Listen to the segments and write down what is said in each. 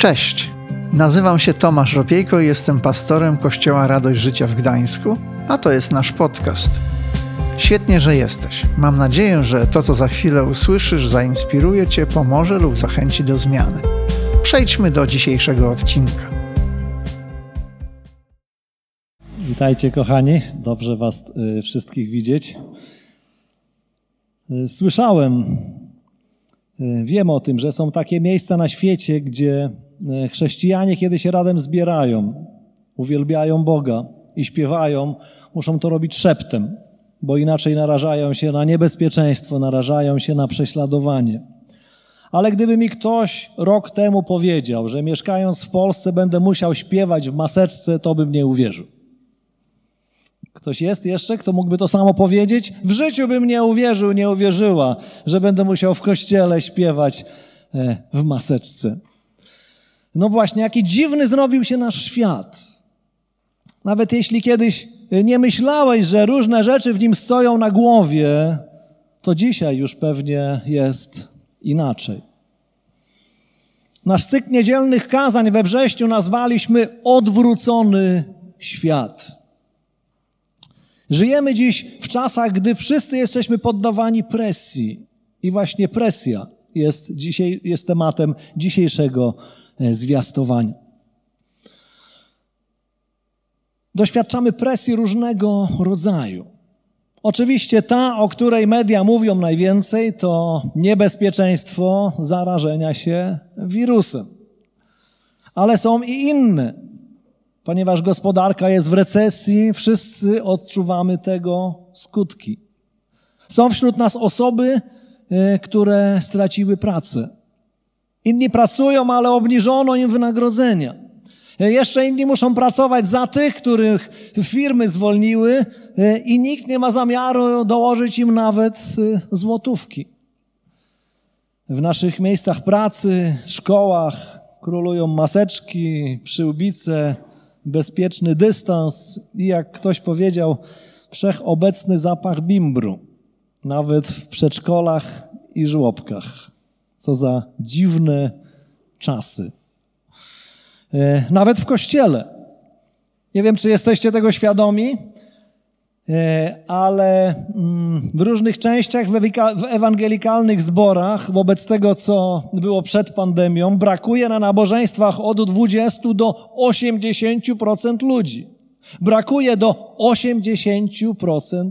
Cześć, nazywam się Tomasz Ropiejko i jestem pastorem Kościoła Radość Życia w Gdańsku, a to jest nasz podcast. Świetnie, że jesteś. Mam nadzieję, że to, co za chwilę usłyszysz, zainspiruje Cię, pomoże lub zachęci do zmiany. Przejdźmy do dzisiejszego odcinka. Witajcie, kochani. Dobrze Was y, wszystkich widzieć. Y, Słyszałem, wiem o tym, że są takie miejsca na świecie, gdzie y, chrześcijanie, kiedy się razem zbierają, uwielbiają Boga i śpiewają, muszą to robić szeptem, bo inaczej narażają się na niebezpieczeństwo, narażają się na prześladowanie. Ale gdyby mi ktoś rok temu powiedział, że mieszkając w Polsce będę musiał śpiewać w maseczce, to bym nie uwierzył. Ktoś jest jeszcze, kto mógłby to samo powiedzieć? W życiu bym nie uwierzył, nie uwierzyła, że będę musiał w kościele śpiewać e, w maseczce. No właśnie, jaki dziwny zrobił się nasz świat. Nawet jeśli kiedyś nie myślałeś, że różne rzeczy w nim stoją na głowie, to dzisiaj już pewnie jest inaczej. Nasz cykl niedzielnych kazań we wrześniu nazwaliśmy Odwrócony świat. Żyjemy dziś w czasach, gdy wszyscy jesteśmy poddawani presji. I właśnie presja jest, dzisiaj, jest tematem dzisiejszego e, zwiastowania. Doświadczamy presji różnego rodzaju. Oczywiście ta, o której media mówią najwięcej, to niebezpieczeństwo zarażenia się wirusem. Ale są i inne. Ponieważ gospodarka jest w recesji, wszyscy odczuwamy tego skutki. Są wśród nas osoby, y, które straciły pracę. Inni pracują, ale obniżono im wynagrodzenia. Jeszcze inni muszą pracować za tych, których firmy zwolniły y, i nikt nie ma zamiaru dołożyć im nawet y, złotówki. W naszych miejscach pracy, szkołach królują maseczki, przyłbice, bezpieczny dystans i jak ktoś powiedział, wszechobecny zapach bimbru, nawet w przedszkolach i żłobkach. Co za dziwne czasy. E, nawet w kościele. Nie wiem, czy jesteście tego świadomi, ale mm, w różnych częściach w ewangelikalnych zborach, wobec tego, co było przed pandemią, brakuje na nabożeństwach od 20 do 80% ludzi. Brakuje do 80%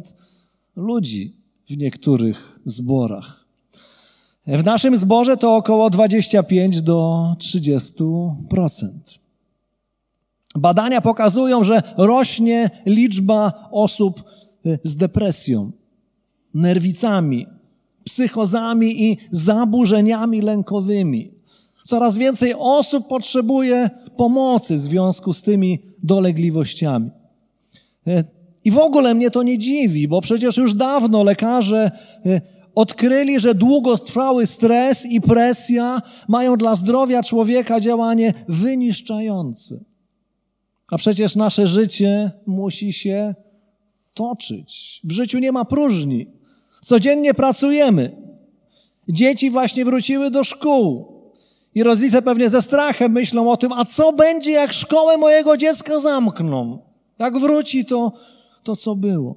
ludzi w niektórych zborach. W naszym zborze to około 25 do 30%. Badania pokazują, że rośnie liczba osób y, z depresją, nerwicami, psychozami i zaburzeniami lękowymi. Coraz więcej osób potrzebuje pomocy w związku z tymi dolegliwościami. Y, I w ogóle mnie to nie dziwi, bo przecież już dawno lekarze y, odkryli, że długotrwały stres i presja mają dla zdrowia człowieka działanie wyniszczające. A przecież nasze życie musi się toczyć. W życiu nie ma próżni. Codziennie pracujemy. Dzieci właśnie wróciły do szkół. I rodzice pewnie ze strachem myślą o tym, a co będzie, jak szkołę mojego dziecka zamkną? Jak wróci, to, to co było.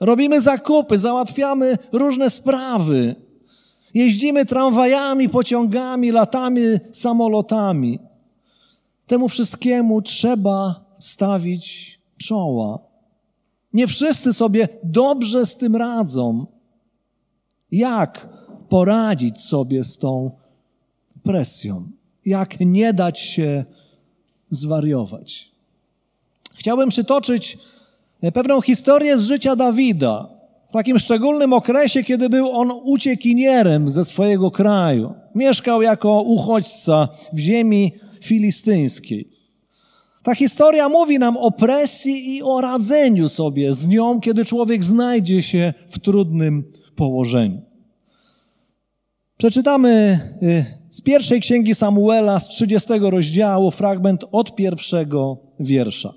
Robimy zakupy, załatwiamy różne sprawy. Jeździmy tramwajami, pociągami, latamy samolotami. Temu wszystkiemu trzeba stawić czoła. Nie wszyscy sobie dobrze z tym radzą. Jak poradzić sobie z tą presją? Jak nie dać się zwariować? Chciałbym przytoczyć pewną historię z życia Dawida. W takim szczególnym okresie, kiedy był on uciekinierem ze swojego kraju. Mieszkał jako uchodźca w ziemi filistyńskiej. Ta historia mówi nam o presji i o radzeniu sobie z nią, kiedy człowiek znajdzie się w trudnym położeniu. Przeczytamy y, z pierwszej księgi Samuela, z 30 rozdziału, fragment od pierwszego wiersza.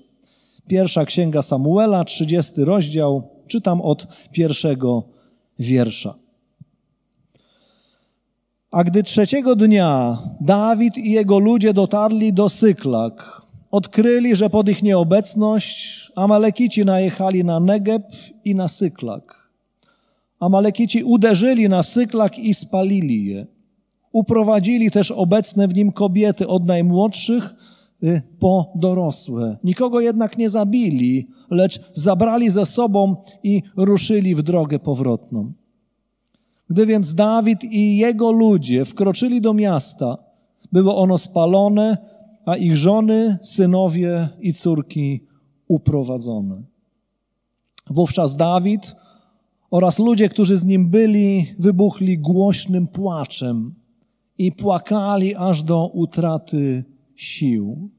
Pierwsza księga Samuela, 30 rozdział, czytam od pierwszego wiersza. A gdy trzeciego dnia Dawid i jego ludzie dotarli do Syklak, odkryli, że pod ich nieobecność Amalekici najechali na Negeb i na Syklak. Amalekici uderzyli na Syklak i spalili je. Uprowadzili też obecne w nim kobiety od najmłodszych y, po dorosłe. Nikogo jednak nie zabili, lecz zabrali ze sobą i ruszyli w drogę powrotną. Gdy więc Dawid i jego ludzie wkroczyli do miasta, było ono spalone, a ich żony, synowie i córki uprowadzone. Wówczas Dawid oraz ludzie, którzy z nim byli, wybuchli głośnym płaczem i płakali aż do utraty sił.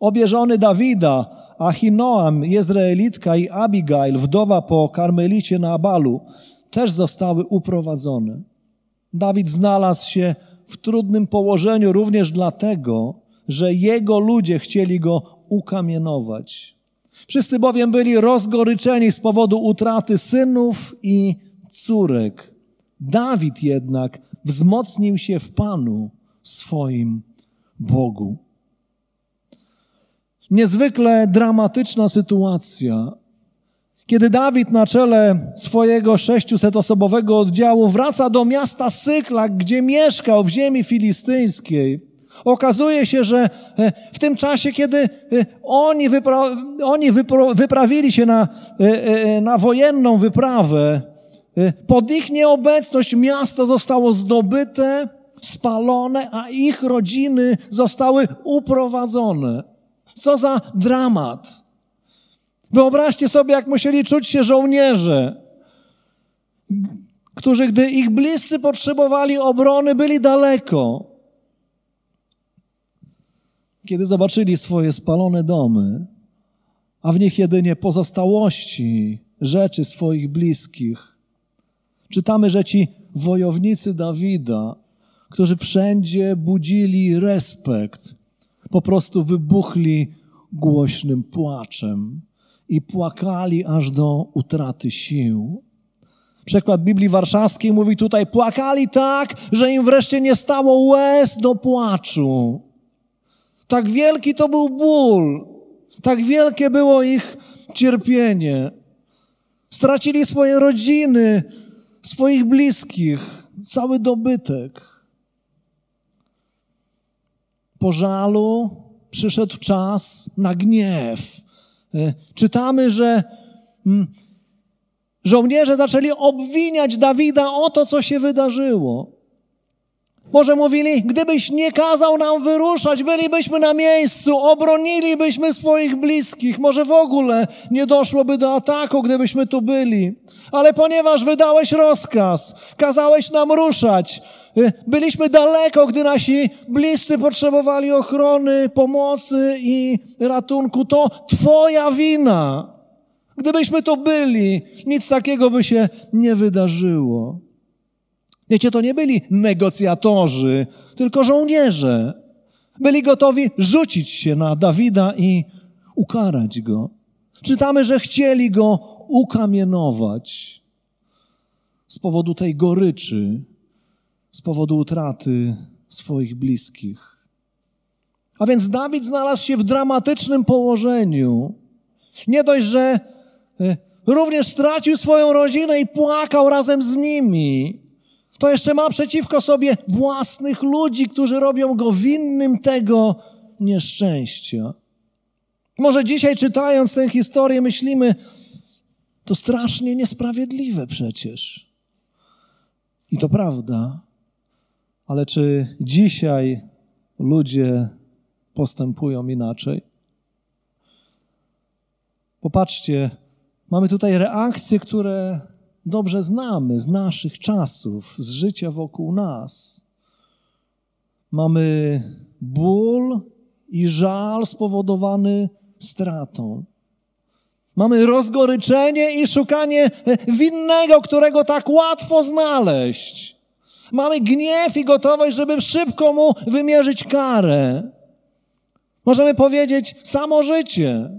Obie żony Dawida, Achinoam, Jezreelitka i Abigail, wdowa po karmelicie na Abalu, też zostały uprowadzone. Dawid znalazł się w trudnym położeniu również dlatego, że jego ludzie chcieli go ukamienować. Wszyscy bowiem byli rozgoryczeni z powodu utraty synów i córek. Dawid jednak wzmocnił się w Panu, swoim Bogu. Niezwykle dramatyczna sytuacja. Kiedy Dawid na czele swojego 600-osobowego oddziału wraca do miasta Syklak, gdzie mieszkał w ziemi filistyńskiej, okazuje się, że e, w tym czasie, kiedy e, oni, wypra oni wyprawili się na, e, na wojenną wyprawę, pod ich nieobecność miasto zostało zdobyte, spalone, a ich rodziny zostały uprowadzone. Co za dramat. Wyobraźcie sobie, jak musieli czuć się żołnierze, którzy, gdy ich bliscy potrzebowali obrony, byli daleko. Kiedy zobaczyli swoje spalone domy, a w nich jedynie pozostałości rzeczy swoich bliskich, czytamy, że ci wojownicy Dawida, którzy wszędzie budzili respekt, po prostu wybuchli głośnym płaczem i płakali aż do utraty sił. Przekład Biblii Warszawskiej mówi tutaj, płakali tak, że im wreszcie nie stało łez do płaczu. Tak wielki to był ból, tak wielkie było ich cierpienie. Stracili swoje rodziny, swoich bliskich, cały dobytek. Po żalu przyszedł czas na gniew czytamy, że mm, żołnierze zaczęli obwiniać Dawida o to, co się wydarzyło. Może mówili, gdybyś nie kazał nam wyruszać, bylibyśmy na miejscu, obronilibyśmy swoich bliskich. Może w ogóle nie doszłoby do ataku, gdybyśmy tu byli. Ale ponieważ wydałeś rozkaz, kazałeś nam ruszać, byliśmy daleko, gdy nasi bliscy potrzebowali ochrony, pomocy i ratunku, to Twoja wina. Gdybyśmy to byli, nic takiego by się nie wydarzyło. Wiecie, to nie byli negocjatorzy, tylko żołnierze. Byli gotowi rzucić się na Dawida i ukarać go. Czytamy, że chcieli go ukamienować z powodu tej goryczy, z powodu utraty swoich bliskich. A więc Dawid znalazł się w dramatycznym położeniu. Nie dość, że e, również stracił swoją rodzinę i płakał razem z nimi to jeszcze ma przeciwko sobie własnych ludzi, którzy robią go winnym tego nieszczęścia. Może dzisiaj czytając tę historię myślimy, to strasznie niesprawiedliwe przecież. I to prawda. Ale czy dzisiaj ludzie postępują inaczej? Popatrzcie, mamy tutaj reakcje, które dobrze znamy z naszych czasów, z życia wokół nas. Mamy ból i żal spowodowany stratą. Mamy rozgoryczenie i szukanie winnego, którego tak łatwo znaleźć. Mamy gniew i gotowość, żeby szybko mu wymierzyć karę. Możemy powiedzieć samo życie.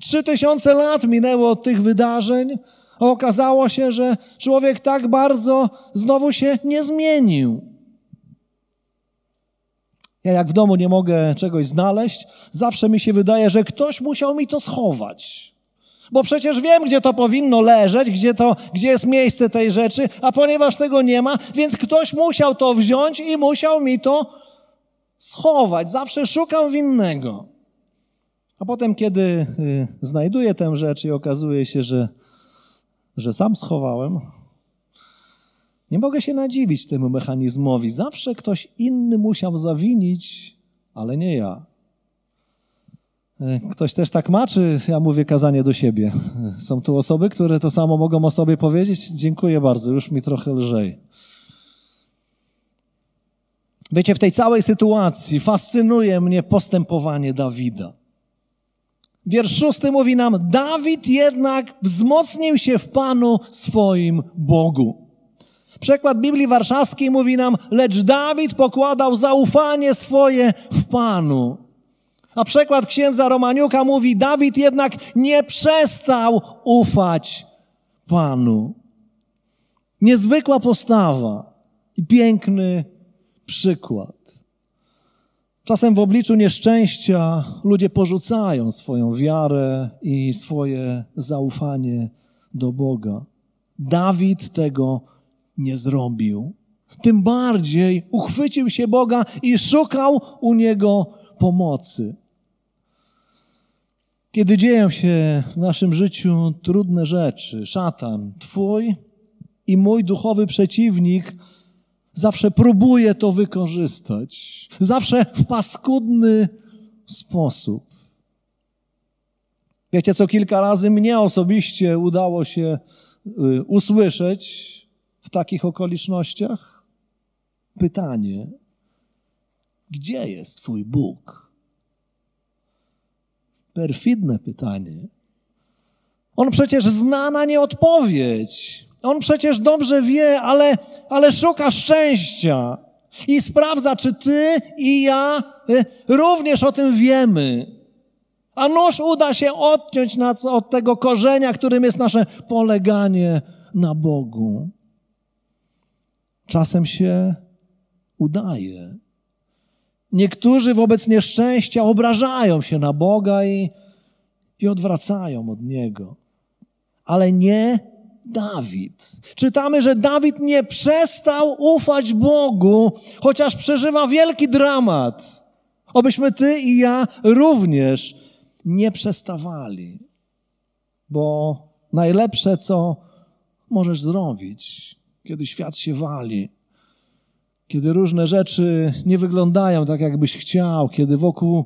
Trzy tysiące lat minęło od tych wydarzeń, Okazało się, że człowiek tak bardzo znowu się nie zmienił. Ja jak w domu nie mogę czegoś znaleźć, zawsze mi się wydaje, że ktoś musiał mi to schować. Bo przecież wiem, gdzie to powinno leżeć, gdzie, to, gdzie jest miejsce tej rzeczy, a ponieważ tego nie ma, więc ktoś musiał to wziąć i musiał mi to schować. Zawsze szukam winnego. A potem, kiedy y, znajduję tę rzecz i okazuje się, że, że sam schowałem, nie mogę się nadziwić temu mechanizmowi. Zawsze ktoś inny musiał zawinić, ale nie ja. Y, ktoś też tak ma, czy ja mówię kazanie do siebie? Są tu osoby, które to samo mogą o sobie powiedzieć? Dziękuję bardzo, już mi trochę lżej. Wiecie, w tej całej sytuacji fascynuje mnie postępowanie Dawida. Wiersz szósty mówi nam, Dawid jednak wzmocnił się w Panu swoim Bogu. Przekład Biblii Warszawskiej mówi nam, lecz Dawid pokładał zaufanie swoje w Panu. A przekład księdza Romaniuka mówi, Dawid jednak nie przestał ufać Panu. Niezwykła postawa i piękny przykład. Czasem w obliczu nieszczęścia ludzie porzucają swoją wiarę i swoje zaufanie do Boga. Dawid tego nie zrobił. Tym bardziej uchwycił się Boga i szukał u Niego pomocy. Kiedy dzieją się w naszym życiu trudne rzeczy, szatan, Twój i mój duchowy przeciwnik, zawsze próbuje to wykorzystać. Zawsze w paskudny sposób. Wiecie, co kilka razy mnie osobiście udało się y, usłyszeć w takich okolicznościach? Pytanie: gdzie jest Twój Bóg? Perfidne pytanie. On przecież zna na nie odpowiedź. On przecież dobrze wie, ale, ale szuka szczęścia i sprawdza, czy ty i ja y, również o tym wiemy. A nóż uda się odciąć nas od tego korzenia, którym jest nasze poleganie na Bogu. Czasem się udaje. Niektórzy wobec nieszczęścia obrażają się na Boga i, i odwracają od Niego. Ale nie Dawid. Czytamy, że Dawid nie przestał ufać Bogu, chociaż przeżywa wielki dramat. Obyśmy ty i ja również nie przestawali. Bo najlepsze, co możesz zrobić, kiedy świat się wali, kiedy różne rzeczy nie wyglądają tak, jakbyś chciał, kiedy wokół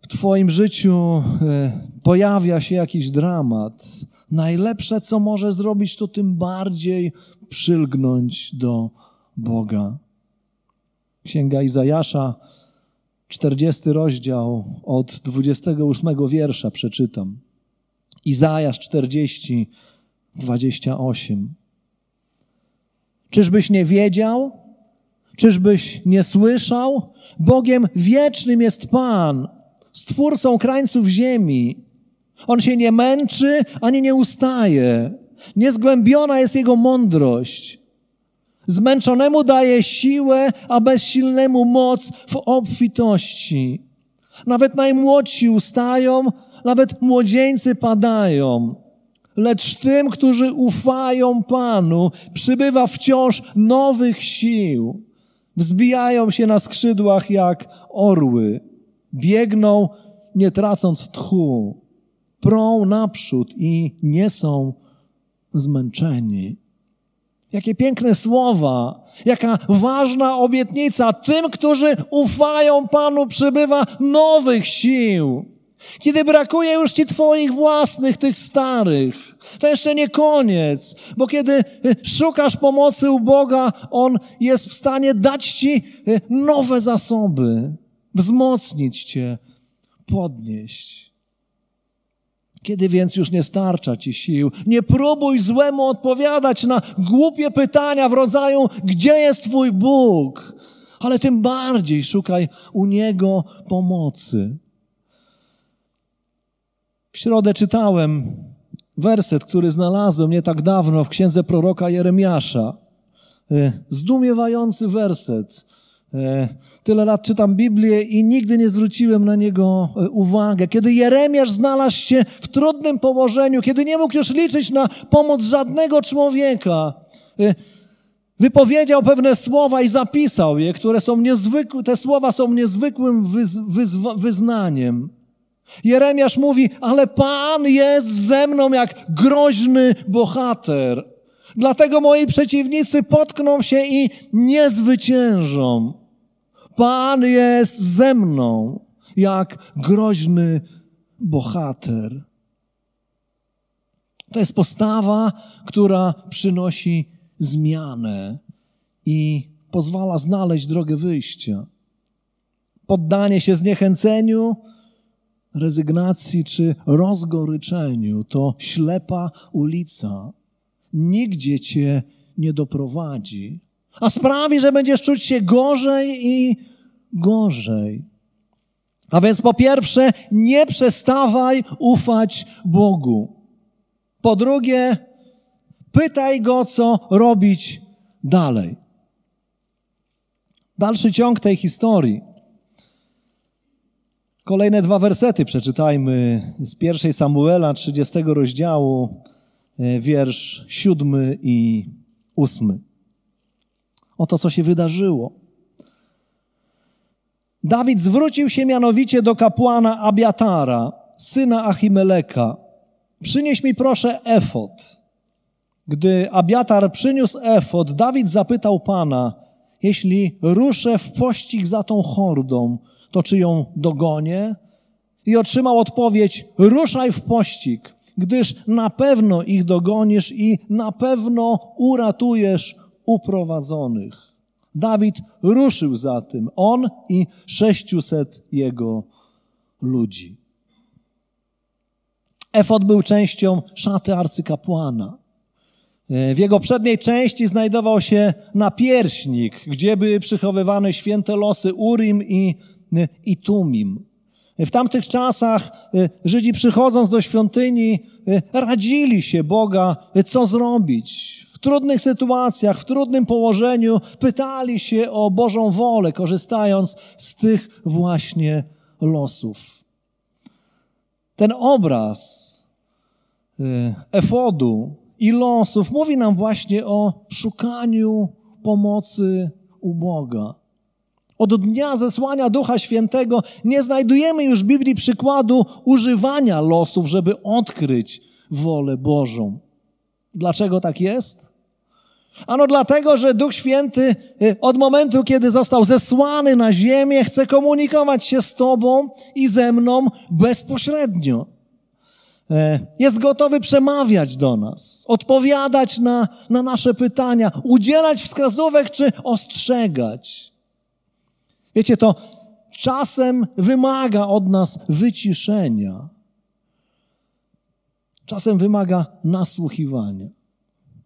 w Twoim życiu e, pojawia się jakiś dramat, najlepsze, co może zrobić, to tym bardziej przylgnąć do Boga. Księga Izajasza, 40 rozdział od 28 wiersza przeczytam. Izajasz 40, 28. Czyżbyś nie wiedział? Czyżbyś nie słyszał? Bogiem wiecznym jest Pan, stwórcą krańców ziemi. On się nie męczy, ani nie ustaje. Niezgłębiona jest jego mądrość. Zmęczonemu daje siłę, a bezsilnemu moc w obfitości. Nawet najmłodsi ustają, nawet młodzieńcy padają lecz tym, którzy ufają Panu, przybywa wciąż nowych sił. Wzbijają się na skrzydłach jak orły, biegną, nie tracąc tchu, prą naprzód i nie są zmęczeni. Jakie piękne słowa, jaka ważna obietnica. Tym, którzy ufają Panu, przybywa nowych sił. Kiedy brakuje już ci Twoich własnych, tych starych, to jeszcze nie koniec, bo kiedy y, szukasz pomocy u Boga, On jest w stanie dać Ci y, nowe zasoby, wzmocnić Cię, podnieść. Kiedy więc już nie starcza Ci sił, nie próbuj złemu odpowiadać na głupie pytania w rodzaju, gdzie jest Twój Bóg? Ale tym bardziej szukaj u Niego pomocy. W środę czytałem werset, który znalazłem nie tak dawno w księdze proroka Jeremiasza. E, zdumiewający werset. E, tyle lat czytam Biblię i nigdy nie zwróciłem na niego e, uwagę. Kiedy Jeremiasz znalazł się w trudnym położeniu, kiedy nie mógł już liczyć na pomoc żadnego człowieka, wypowiedział pewne słowa i zapisał je, które są niezwykłe, te słowa są niezwykłym wyz, wyz, wyznaniem. Jeremiasz mówi, ale Pan jest ze mną jak groźny bohater. Dlatego moi przeciwnicy potkną się i nie zwyciężą. Pan jest ze mną jak groźny bohater. To jest postawa, która przynosi zmianę i pozwala znaleźć drogę wyjścia. Poddanie się zniechęceniu, rezygnacji czy rozgoryczeniu to ślepa ulica. Nigdzie cię nie doprowadzi, a sprawi, że będziesz czuć się gorzej i gorzej. A więc po pierwsze, nie przestawaj ufać Bogu. Po drugie, pytaj Go, co robić dalej. Dalszy ciąg tej historii. Kolejne dwa wersety przeczytajmy z pierwszej Samuela, 30 rozdziału, e, wiersz siódmy i ósmy. Oto, co się wydarzyło. Dawid zwrócił się mianowicie do kapłana Abiatara, syna Achimeleka. Przynieś mi proszę efot. Gdy Abiatar przyniósł efot, Dawid zapytał Pana, jeśli ruszę w pościg za tą hordą, to czy ją dogonię? I otrzymał odpowiedź, ruszaj w pościg, gdyż na pewno ich dogonisz i na pewno uratujesz uprowadzonych. Dawid ruszył za tym, on i sześciuset jego ludzi. Efod był częścią szaty arcykapłana. W jego przedniej części znajdował się napierśnik, gdzie były przychowywane święte losy Urim i i Tumim. W tamtych czasach y, Żydzi przychodząc do świątyni y, radzili się Boga, y, co zrobić. W trudnych sytuacjach, w trudnym położeniu pytali się o Bożą wolę, korzystając z tych właśnie losów. Ten obraz efodu i losów mówi nam właśnie o szukaniu pomocy u Boga. Od dnia zesłania Ducha Świętego nie znajdujemy już w Biblii przykładu używania losów, żeby odkryć wolę Bożą. Dlaczego tak jest? Ano dlatego, że Duch Święty y, od momentu, kiedy został zesłany na ziemię, chce komunikować się z Tobą i ze mną bezpośrednio. E, jest gotowy przemawiać do nas, odpowiadać na, na nasze pytania, udzielać wskazówek czy ostrzegać. Wiecie, to czasem wymaga od nas wyciszenia. Czasem wymaga nasłuchiwania.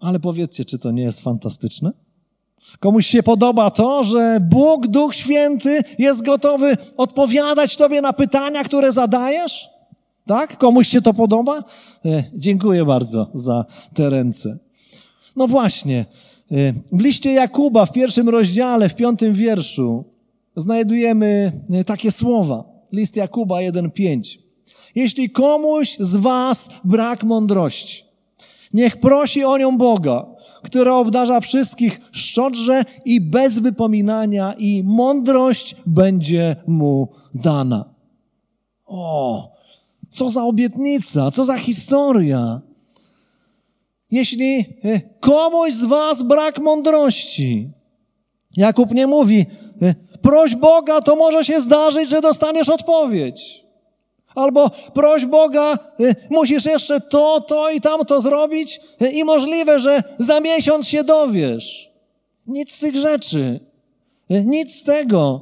Ale powiedzcie, czy to nie jest fantastyczne? Komuś się podoba to, że Bóg, Duch Święty jest gotowy odpowiadać Tobie na pytania, które zadajesz? Tak? Komuś się to podoba? E, dziękuję bardzo za te ręce. No właśnie. E, w liście Jakuba w pierwszym rozdziale, w piątym wierszu, znajdujemy e, takie słowa. List Jakuba 1:5. Jeśli komuś z was brak mądrości, niech prosi o nią Boga, który obdarza wszystkich szczodrze i bez wypominania i mądrość będzie mu dana. O, co za obietnica, co za historia. Jeśli e, komuś z was brak mądrości, Jakub nie mówi, proś Boga, to może się zdarzyć, że dostaniesz odpowiedź. Albo proś Boga, y, musisz jeszcze to, to i tamto zrobić y, i możliwe, że za miesiąc się dowiesz. Nic z tych rzeczy. Y, nic z tego.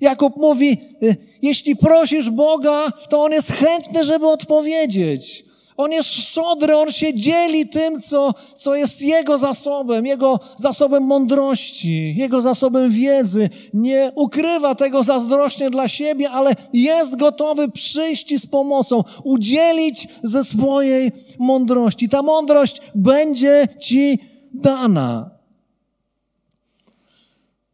Jakub mówi, jeśli prosisz Boga, to On jest chętny, żeby odpowiedzieć. On jest szczodry, on się dzieli tym, co, co jest jego zasobem, jego zasobem mądrości, jego zasobem wiedzy. Nie ukrywa tego zazdrośnie dla siebie, ale jest gotowy przyjść z pomocą, udzielić ze swojej mądrości. Ta mądrość będzie ci dana.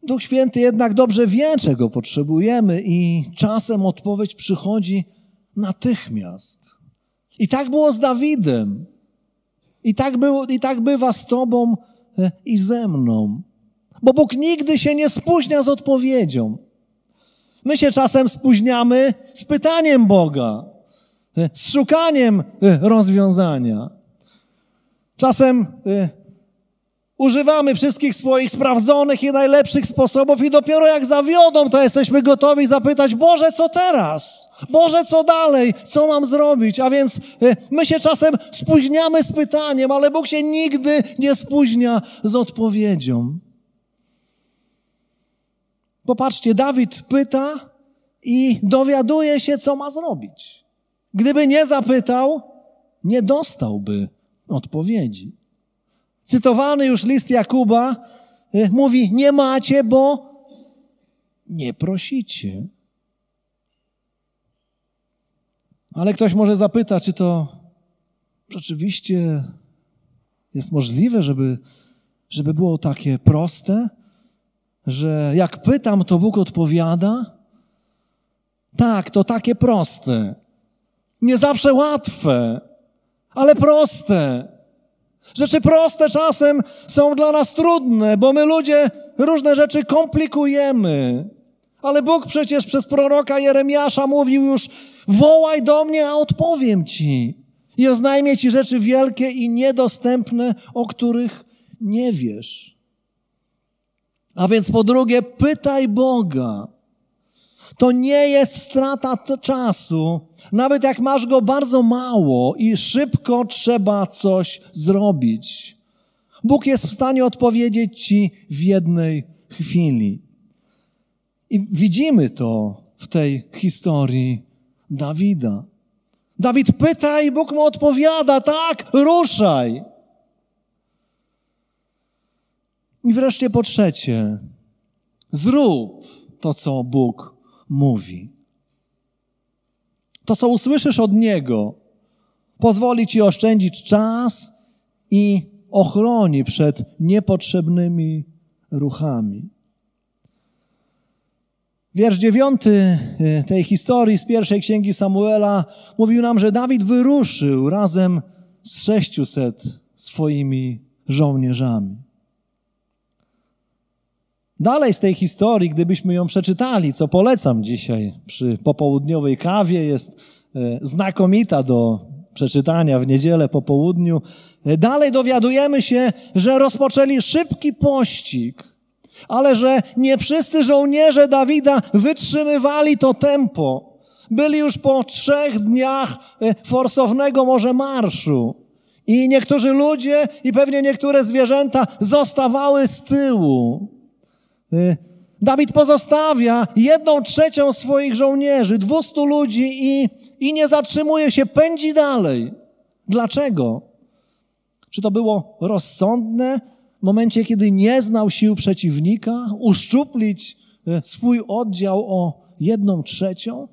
Duch Święty jednak dobrze wie, czego potrzebujemy, i czasem odpowiedź przychodzi natychmiast. I tak było z Dawidem. I tak, było, I tak bywa z Tobą e, i ze mną. Bo Bóg nigdy się nie spóźnia z odpowiedzią. My się czasem spóźniamy z pytaniem Boga, e, z szukaniem e, rozwiązania. Czasem Używamy wszystkich swoich sprawdzonych i najlepszych sposobów i dopiero jak zawiodą, to jesteśmy gotowi zapytać, Boże, co teraz? Boże, co dalej? Co mam zrobić? A więc y, my się czasem spóźniamy z pytaniem, ale Bóg się nigdy nie spóźnia z odpowiedzią. Popatrzcie, Dawid pyta i dowiaduje się, co ma zrobić. Gdyby nie zapytał, nie dostałby odpowiedzi. Cytowany już list Jakuba y, mówi: Nie macie, bo nie prosicie. Ale ktoś może zapyta, czy to rzeczywiście jest możliwe, żeby, żeby było takie proste, że jak pytam, to Bóg odpowiada? Tak, to takie proste. Nie zawsze łatwe, ale proste. Rzeczy proste czasem są dla nas trudne, bo my ludzie różne rzeczy komplikujemy. Ale Bóg przecież przez proroka Jeremiasza mówił już: Wołaj do mnie, a odpowiem ci. I oznajmię ci rzeczy wielkie i niedostępne, o których nie wiesz. A więc po drugie, pytaj Boga. To nie jest strata czasu, nawet jak masz go bardzo mało i szybko trzeba coś zrobić. Bóg jest w stanie odpowiedzieć ci w jednej chwili. I widzimy to w tej historii Dawida. Dawid pyta i Bóg mu odpowiada, tak, ruszaj. I wreszcie po trzecie, zrób to, co Bóg mówi. To, co usłyszysz od Niego, pozwoli Ci oszczędzić czas i ochroni przed niepotrzebnymi ruchami. Wiersz dziewiąty y, tej historii z pierwszej księgi Samuela mówił nam, że Dawid wyruszył razem z sześciuset swoimi żołnierzami. Dalej z tej historii, gdybyśmy ją przeczytali, co polecam dzisiaj przy popołudniowej kawie, jest e, znakomita do przeczytania w niedzielę po południu. E, dalej dowiadujemy się, że rozpoczęli szybki pościg, ale że nie wszyscy żołnierze Dawida wytrzymywali to tempo. Byli już po trzech dniach e, forsownego może marszu. I niektórzy ludzie i pewnie niektóre zwierzęta zostawały z tyłu. Y, Dawid pozostawia jedną trzecią swoich żołnierzy, dwustu ludzi i, i nie zatrzymuje się, pędzi dalej. Dlaczego? Czy to było rozsądne w momencie, kiedy nie znał sił przeciwnika, uszczuplić y, swój oddział o jedną trzecią?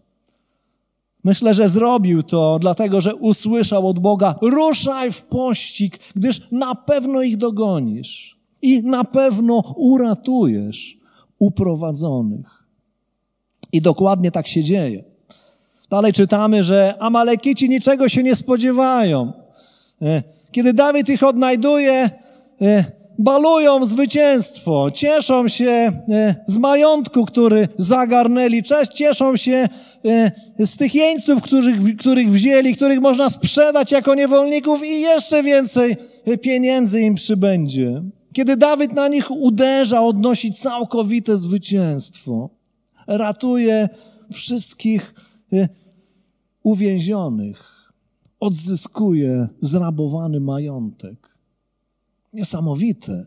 Myślę, że zrobił to dlatego, że usłyszał od Boga: ruszaj w pościg, gdyż na pewno ich dogonisz i na pewno uratujesz uprowadzonych. I dokładnie tak się dzieje. Dalej czytamy, że Amalekici niczego się nie spodziewają. E, kiedy Dawid ich odnajduje, e, balują zwycięstwo, cieszą się e, z majątku, który zagarnęli, cieszą się z tych jeńców, których, których wzięli, których można sprzedać jako niewolników i jeszcze więcej pieniędzy im przybędzie. Kiedy Dawid na nich uderza, odnosi całkowite zwycięstwo. Ratuje wszystkich y, uwięzionych. Odzyskuje zrabowany majątek. Niesamowite.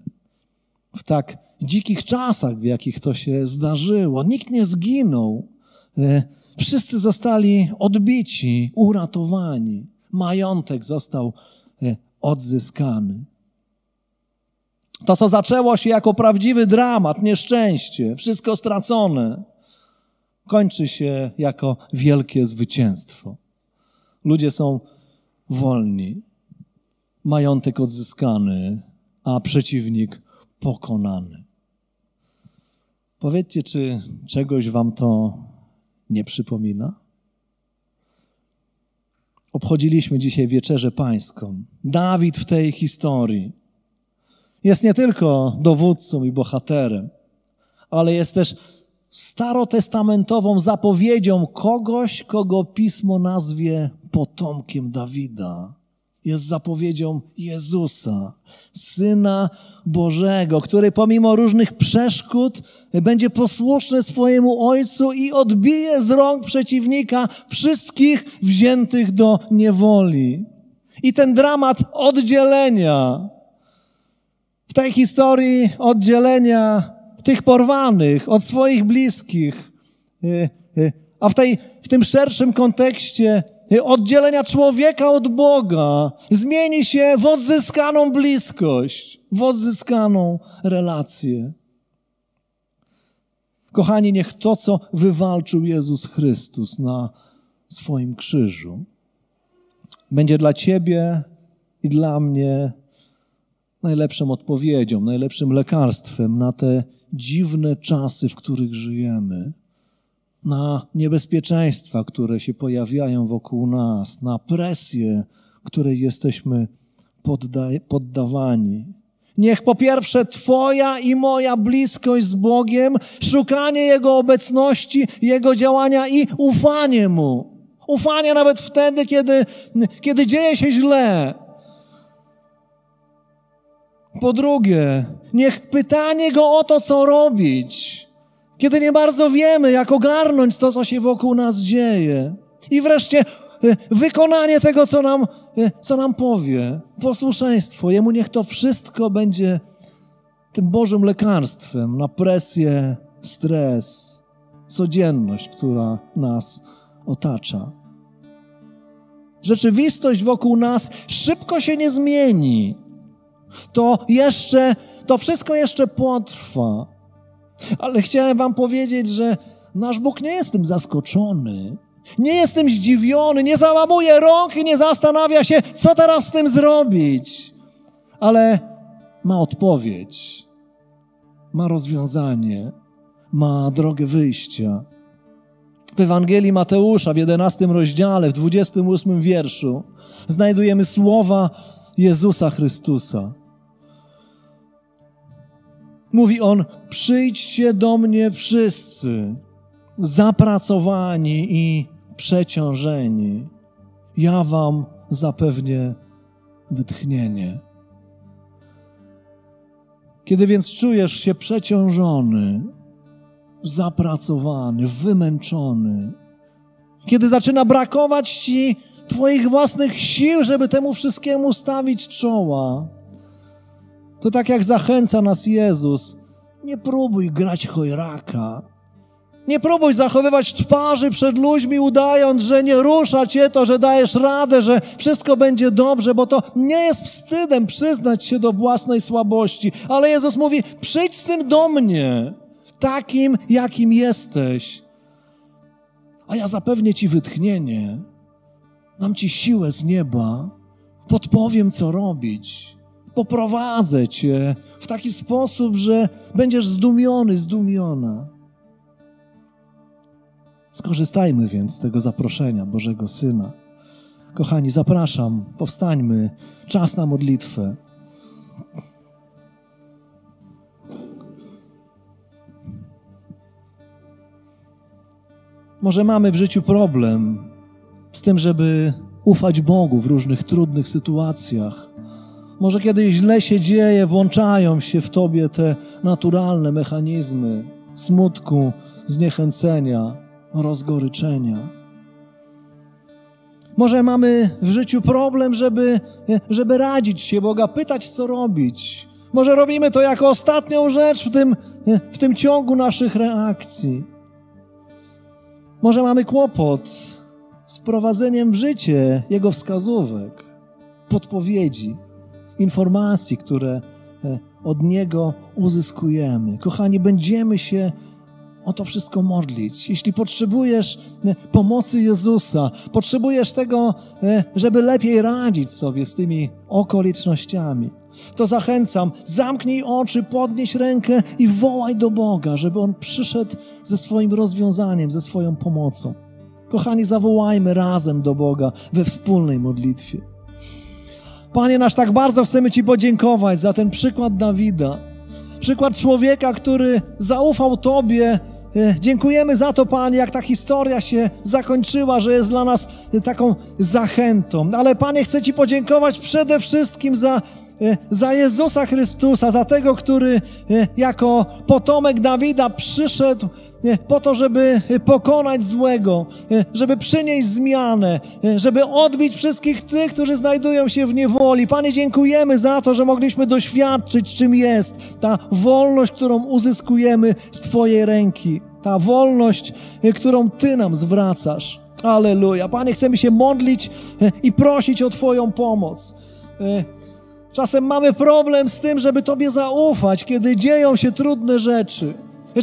W tak dzikich czasach, w jakich to się zdarzyło. Nikt nie zginął. Y, wszyscy zostali odbici, uratowani. Majątek został e, odzyskany. To, co zaczęło się jako prawdziwy dramat, nieszczęście, wszystko stracone, kończy się jako wielkie zwycięstwo. Ludzie są wolni, majątek odzyskany, a przeciwnik pokonany. Powiedzcie, czy czegoś wam to nie przypomina? Obchodziliśmy dzisiaj wieczerzę pańską. Dawid w tej historii jest nie tylko dowódcą i bohaterem, ale jest też starotestamentową zapowiedzią kogoś, kogo pismo nazwie potomkiem Dawida. Jest zapowiedzią Jezusa, Syna Bożego, który pomimo różnych przeszkód będzie posłuszny swojemu Ojcu i odbije z rąk przeciwnika wszystkich wziętych do niewoli. I ten dramat oddzielenia, w tej historii oddzielenia tych porwanych od swoich bliskich, y, y, a w, tej, w tym szerszym kontekście y, oddzielenia człowieka od Boga zmieni się w odzyskaną bliskość, w odzyskaną relację. Kochani, niech to, co wywalczył Jezus Chrystus na swoim krzyżu, będzie dla Ciebie i dla mnie najlepszą odpowiedzią, najlepszym lekarstwem na te dziwne czasy, w których żyjemy, na niebezpieczeństwa, które się pojawiają wokół nas, na presję, której jesteśmy podda- poddawani. Niech po pierwsze Twoja i moja bliskość z Bogiem, szukanie Jego obecności, Jego działania i ufanie Mu. Ufanie nawet wtedy, kiedy, kiedy dzieje się źle, po drugie, niech pytanie go o to, co robić, kiedy nie bardzo wiemy, jak ogarnąć to, co się wokół nas dzieje. I wreszcie e, wykonanie tego, co nam, e, co nam powie. Posłuszeństwo. Jemu niech to wszystko będzie tym Bożym lekarstwem na presję, stres, codzienność, która nas otacza. Rzeczywistość wokół nas szybko się nie zmieni to jeszcze, to wszystko jeszcze potrwa. Ale chciałem Wam powiedzieć, że nasz Bóg nie jest tym zaskoczony. Nie jest tym zdziwiony, nie załamuje rąk i nie zastanawia się, co teraz z tym zrobić. Ale ma odpowiedź, ma rozwiązanie, ma drogę wyjścia. W Ewangelii Mateusza w 11 rozdziale, w 28 wierszu znajdujemy słowa Jezusa Chrystusa. Mówi on: Przyjdźcie do mnie wszyscy, zapracowani i przeciążeni. Ja wam zapewnię wytchnienie. Kiedy więc czujesz się przeciążony, zapracowany, wymęczony, kiedy zaczyna brakować ci Twoich własnych sił, żeby temu wszystkiemu stawić czoła, to tak jak zachęca nas Jezus, nie próbuj grać chojraka. Nie próbuj zachowywać twarzy przed ludźmi, udając, że nie rusza cię to, że dajesz radę, że wszystko będzie dobrze, bo to nie jest wstydem przyznać się do własnej słabości. Ale Jezus mówi: przyjdź z tym do mnie, takim, jakim jesteś, a ja zapewnię ci wytchnienie, dam ci siłę z nieba, podpowiem, co robić poprowadzę Cię w taki sposób, że będziesz zdumiony, zdumiona. Skorzystajmy więc z tego zaproszenia Bożego Syna. Kochani, zapraszam, powstańmy, czas na modlitwę. Może mamy w życiu problem z tym, żeby ufać Bogu w różnych trudnych sytuacjach. Może kiedy źle się dzieje, włączają się w tobie te naturalne mechanizmy smutku, zniechęcenia, rozgoryczenia. Może mamy w życiu problem, żeby, żeby radzić się Boga, pytać, co robić. Może robimy to jako ostatnią rzecz w tym, w tym ciągu naszych reakcji. Może mamy kłopot z prowadzeniem w życie Jego wskazówek, podpowiedzi, informacji, które e, od Niego uzyskujemy. Kochani, będziemy się o to wszystko modlić. Jeśli potrzebujesz e, pomocy Jezusa, potrzebujesz tego, e, żeby lepiej radzić sobie z tymi okolicznościami, to zachęcam, zamknij oczy, podnieś rękę i wołaj do Boga, żeby On przyszedł ze swoim rozwiązaniem, ze swoją pomocą. Kochani, zawołajmy razem do Boga we wspólnej modlitwie. Panie nasz, tak bardzo chcemy Ci podziękować za ten przykład Dawida. Przykład człowieka, który zaufał Tobie. E, Dziękujemy za to, Panie, jak ta historia się zakończyła, że jest dla nas e, taką zachętą. Ale Panie, chcę Ci podziękować przede wszystkim za za Jezusa Chrystusa, za tego, który e, jako potomek Dawida przyszedł e, po to, żeby e, pokonać złego, e, żeby przynieść zmianę, e, żeby odbić wszystkich tych, którzy znajdują się w niewoli. Panie, dziękujemy za to, że mogliśmy doświadczyć, czym jest ta wolność, którą uzyskujemy z Twojej ręki. Ta wolność, e, którą Ty nam zwracasz. Aleluja. Panie, chcemy się modlić e, i prosić o Twoją pomoc. Czasem mamy problem z tym, żeby Tobie zaufać, kiedy dzieją się trudne rzeczy.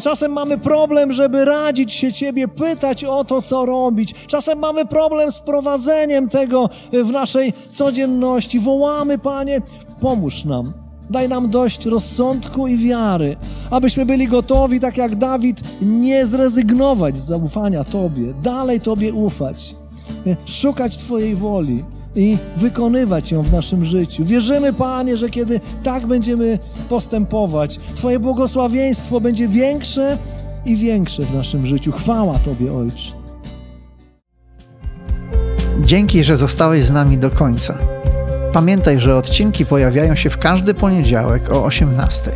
Czasem mamy problem, żeby radzić się Ciebie, pytać o to, co robić. Czasem mamy problem z prowadzeniem tego w naszej codzienności. Wołamy, Panie, pomóż nam. Daj nam dość rozsądku i wiary, abyśmy byli gotowi, tak jak Dawid, nie zrezygnować z zaufania Tobie, dalej Tobie ufać, szukać Twojej woli i wykonywać ją w naszym życiu. Wierzymy, Panie, że kiedy tak będziemy postępować, Twoje błogosławieństwo będzie większe i większe w naszym życiu. Chwała Tobie, Ojcze. Dzięki, że zostałeś z nami do końca. Pamiętaj, że odcinki pojawiają się w każdy poniedziałek o 18.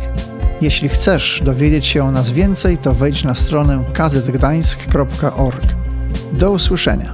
Jeśli chcesz dowiedzieć się o nas więcej, to wejdź na stronę kazetgdańsk.org. Do usłyszenia.